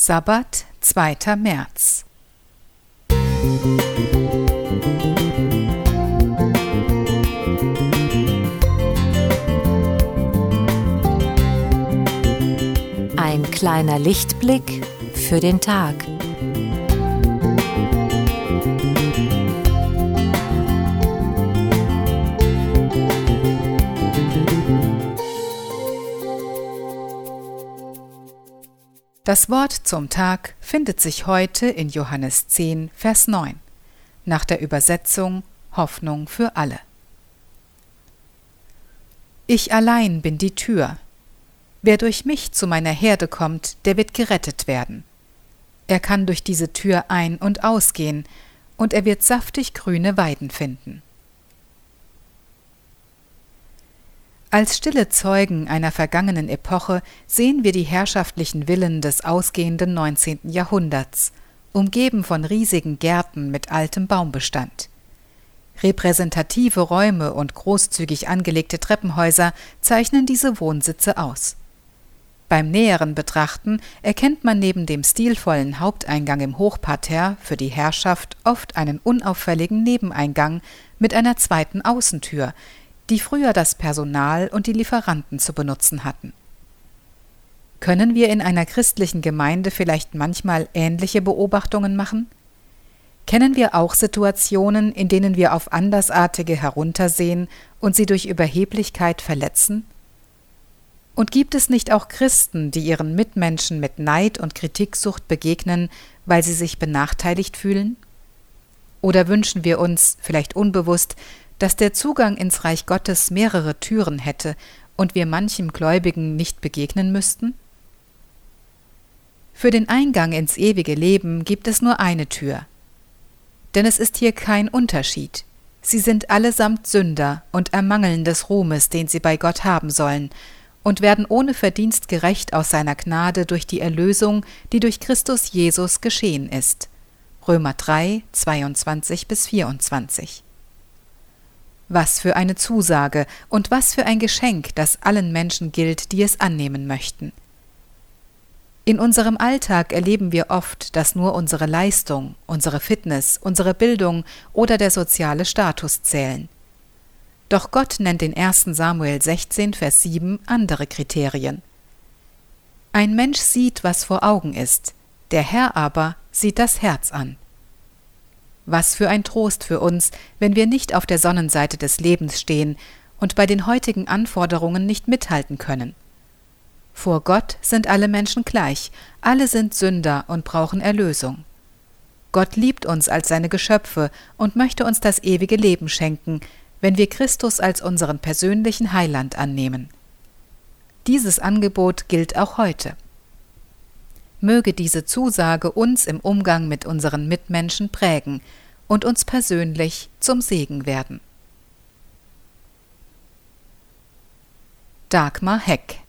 Sabbat, 2. März. Ein kleiner Lichtblick für den Tag. Das Wort zum Tag findet sich heute in Johannes 10, Vers 9, nach der Übersetzung Hoffnung für alle. Ich allein bin die Tür. Wer durch mich zu meiner Herde kommt, der wird gerettet werden. Er kann durch diese Tür ein- und ausgehen, und er wird saftig grüne Weiden finden. Als stille Zeugen einer vergangenen Epoche sehen wir die herrschaftlichen Villen des ausgehenden 19. Jahrhunderts, umgeben von riesigen Gärten mit altem Baumbestand. Repräsentative Räume und großzügig angelegte Treppenhäuser zeichnen diese Wohnsitze aus. Beim näheren Betrachten erkennt man neben dem stilvollen Haupteingang im Hochparterre für die Herrschaft oft einen unauffälligen Nebeneingang mit einer zweiten Außentür, die früher das Personal und die Lieferanten zu benutzen hatten. Können wir in einer christlichen Gemeinde vielleicht manchmal ähnliche Beobachtungen machen? Kennen wir auch Situationen, in denen wir auf Andersartige heruntersehen und sie durch Überheblichkeit verletzen? Und gibt es nicht auch Christen, die ihren Mitmenschen mit Neid und Kritiksucht begegnen, weil sie sich benachteiligt fühlen? Oder wünschen wir uns, vielleicht unbewusst, dass der Zugang ins Reich Gottes mehrere Türen hätte und wir manchem Gläubigen nicht begegnen müssten? Für den Eingang ins ewige Leben gibt es nur eine Tür. Denn es ist hier kein Unterschied. Sie sind allesamt Sünder und ermangeln des Ruhmes, den sie bei Gott haben sollen, und werden ohne Verdienst gerecht aus seiner Gnade durch die Erlösung, die durch Christus Jesus geschehen ist. Römer 3, 22 bis 24. Was für eine Zusage und was für ein Geschenk, das allen Menschen gilt, die es annehmen möchten. In unserem Alltag erleben wir oft, dass nur unsere Leistung, unsere Fitness, unsere Bildung oder der soziale Status zählen. Doch Gott nennt in 1 Samuel 16, Vers 7 andere Kriterien. Ein Mensch sieht, was vor Augen ist, der Herr aber sieht das Herz an. Was für ein Trost für uns, wenn wir nicht auf der Sonnenseite des Lebens stehen und bei den heutigen Anforderungen nicht mithalten können. Vor Gott sind alle Menschen gleich, alle sind Sünder und brauchen Erlösung. Gott liebt uns als seine Geschöpfe und möchte uns das ewige Leben schenken, wenn wir Christus als unseren persönlichen Heiland annehmen. Dieses Angebot gilt auch heute. Möge diese Zusage uns im Umgang mit unseren Mitmenschen prägen und uns persönlich zum Segen werden. Dagmar Heck